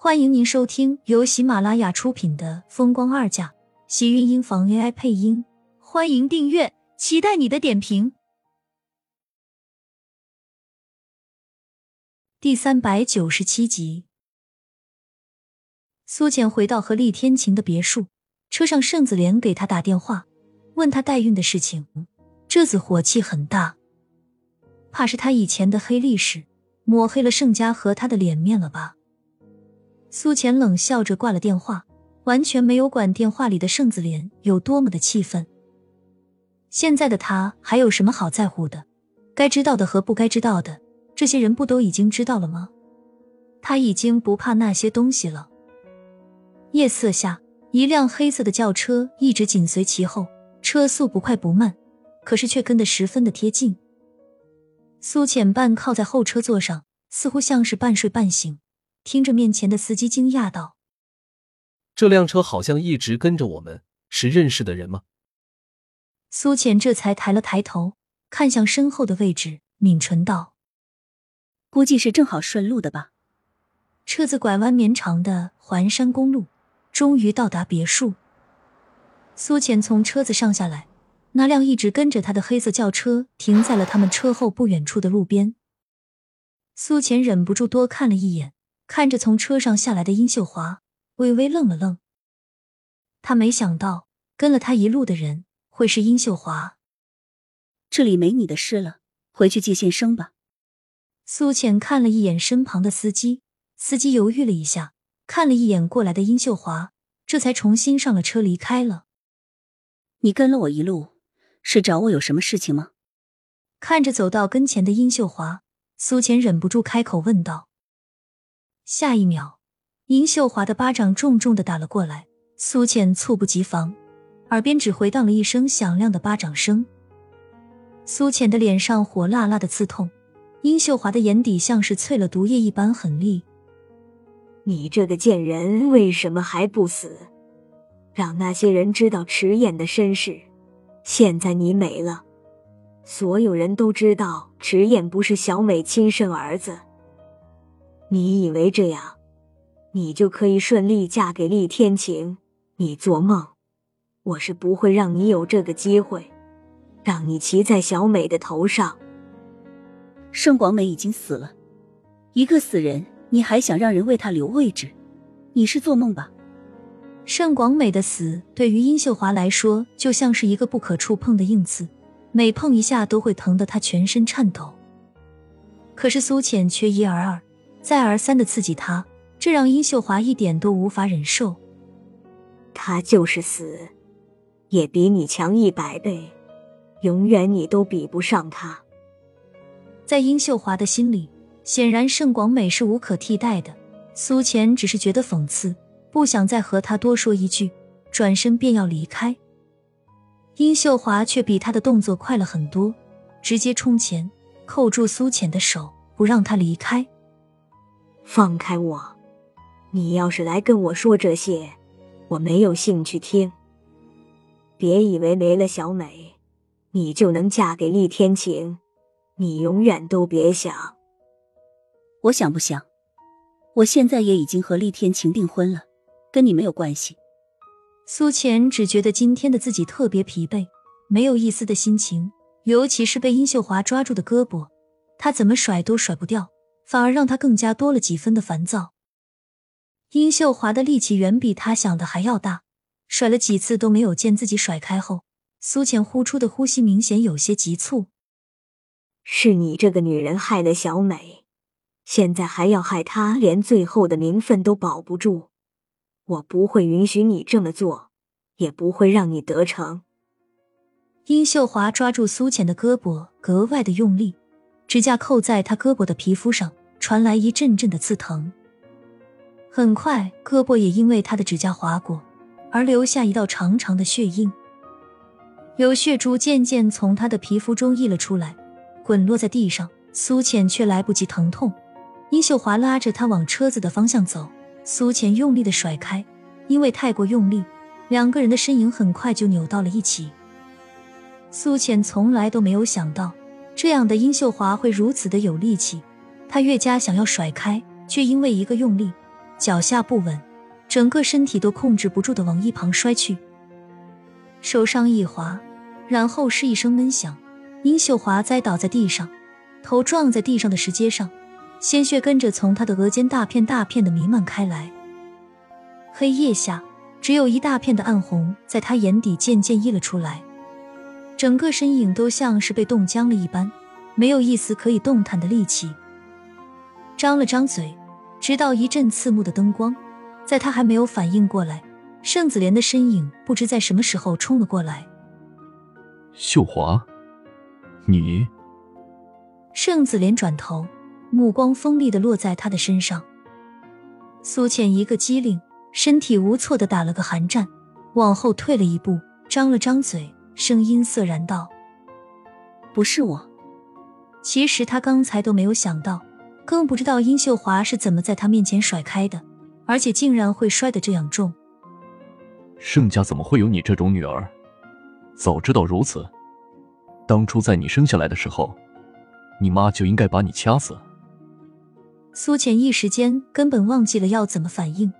欢迎您收听由喜马拉雅出品的《风光二嫁》，喜运音房 AI 配音。欢迎订阅，期待你的点评。第三百九十七集，苏浅回到和厉天晴的别墅，车上盛子莲给他打电话，问他代孕的事情。这子火气很大，怕是他以前的黑历史抹黑了盛家和他的脸面了吧？苏浅冷笑着挂了电话，完全没有管电话里的盛子莲有多么的气愤。现在的他还有什么好在乎的？该知道的和不该知道的，这些人不都已经知道了吗？他已经不怕那些东西了。夜色下，一辆黑色的轿车一直紧随其后，车速不快不慢，可是却跟得十分的贴近。苏浅半靠在后车座上，似乎像是半睡半醒。听着面前的司机惊讶道：“这辆车好像一直跟着我们，是认识的人吗？”苏浅这才抬了抬头，看向身后的位置，抿唇道：“估计是正好顺路的吧。”车子拐弯绵长的环山公路，终于到达别墅。苏浅从车子上下来，那辆一直跟着他的黑色轿车停在了他们车后不远处的路边。苏浅忍不住多看了一眼。看着从车上下来的殷秀华，微微愣了愣。他没想到跟了他一路的人会是殷秀华。这里没你的事了，回去接线生吧。苏浅看了一眼身旁的司机，司机犹豫了一下，看了一眼过来的殷秀华，这才重新上了车离开了。你跟了我一路，是找我有什么事情吗？看着走到跟前的殷秀华，苏浅忍不住开口问道。下一秒，殷秀华的巴掌重重的打了过来，苏浅猝不及防，耳边只回荡了一声响亮的巴掌声。苏浅的脸上火辣辣的刺痛，殷秀华的眼底像是淬了毒液一般狠厉。你这个贱人，为什么还不死？让那些人知道迟燕的身世。现在你没了，所有人都知道迟燕不是小美亲生儿子。你以为这样，你就可以顺利嫁给厉天晴？你做梦！我是不会让你有这个机会，让你骑在小美的头上。盛广美已经死了，一个死人，你还想让人为他留位置？你是做梦吧？盛广美的死对于殷秀华来说，就像是一个不可触碰的硬刺，每碰一下都会疼得她全身颤抖。可是苏浅却一而二。再而三的刺激他，这让殷秀华一点都无法忍受。他就是死，也比你强一百倍，永远你都比不上他。在殷秀华的心里，显然盛广美是无可替代的。苏浅只是觉得讽刺，不想再和他多说一句，转身便要离开。殷秀华却比他的动作快了很多，直接冲前，扣住苏浅的手，不让他离开。放开我！你要是来跟我说这些，我没有兴趣听。别以为没了小美，你就能嫁给厉天晴，你永远都别想。我想不想？我现在也已经和厉天晴订婚了，跟你没有关系。苏浅只觉得今天的自己特别疲惫，没有一丝的心情，尤其是被殷秀华抓住的胳膊，她怎么甩都甩不掉。反而让他更加多了几分的烦躁。殷秀华的力气远比他想的还要大，甩了几次都没有见自己甩开后，苏浅呼出的呼吸明显有些急促。是你这个女人害了小美，现在还要害她，连最后的名分都保不住。我不会允许你这么做，也不会让你得逞。殷秀华抓住苏浅的胳膊，格外的用力。指甲扣在他胳膊的皮肤上，传来一阵阵的刺疼。很快，胳膊也因为他的指甲划过而留下一道长长的血印。有血珠渐渐从他的皮肤中溢了出来，滚落在地上。苏浅却来不及疼痛，殷秀华拉着他往车子的方向走。苏浅用力的甩开，因为太过用力，两个人的身影很快就扭到了一起。苏浅从来都没有想到。这样的殷秀华会如此的有力气，他越加想要甩开，却因为一个用力，脚下不稳，整个身体都控制不住的往一旁摔去，手上一滑，然后是一声闷响，殷秀华栽倒在地上，头撞在地上的石阶上，鲜血跟着从他的额间大片大片的弥漫开来。黑夜下，只有一大片的暗红在他眼底渐渐溢了出来，整个身影都像是被冻僵了一般，没有一丝可以动弹的力气。张了张嘴。直到一阵刺目的灯光，在他还没有反应过来，盛子莲的身影不知在什么时候冲了过来。秀华，你？盛子莲转头，目光锋利的落在他的身上。苏浅一个机灵，身体无措的打了个寒战，往后退了一步，张了张嘴，声音涩然道：“不是我。”其实他刚才都没有想到。更不知道殷秀华是怎么在他面前甩开的，而且竟然会摔得这样重。盛家怎么会有你这种女儿？早知道如此，当初在你生下来的时候，你妈就应该把你掐死。苏浅一时间根本忘记了要怎么反应，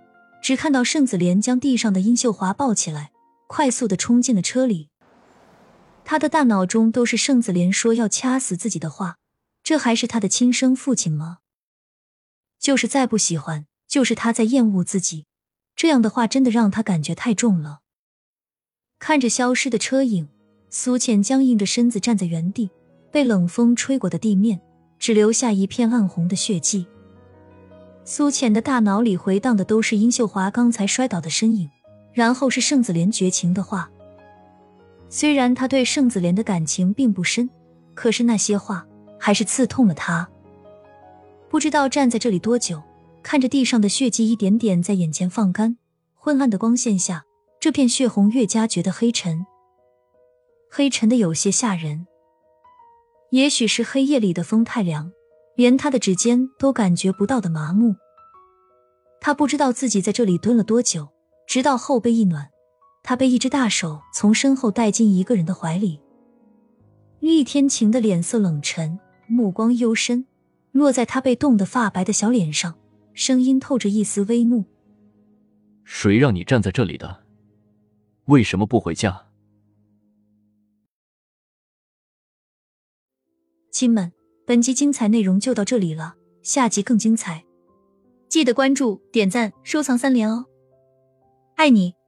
只看到盛子莲将地上的殷秀华抱起来，快速的冲进了车里。他的大脑中都是盛子莲说要掐死自己的话。这还是他的亲生父亲吗？就是再不喜欢，就是他在厌恶自己。这样的话真的让他感觉太重了。看着消失的车影，苏浅僵硬着身子站在原地，被冷风吹过的地面只留下一片暗红的血迹。苏浅的大脑里回荡的都是殷秀华刚才摔倒的身影，然后是盛子莲绝情的话。虽然他对盛子莲的感情并不深，可是那些话。还是刺痛了他。不知道站在这里多久，看着地上的血迹一点点在眼前放干，昏暗的光线下，这片血红越加觉得黑沉，黑沉的有些吓人。也许是黑夜里的风太凉，连他的指尖都感觉不到的麻木。他不知道自己在这里蹲了多久，直到后背一暖，他被一只大手从身后带进一个人的怀里。厉天晴的脸色冷沉。目光幽深，落在他被冻得发白的小脸上，声音透着一丝微怒：“谁让你站在这里的？为什么不回家？”亲们，本集精彩内容就到这里了，下集更精彩，记得关注、点赞、收藏三连哦！爱你。